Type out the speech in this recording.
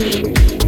Peace.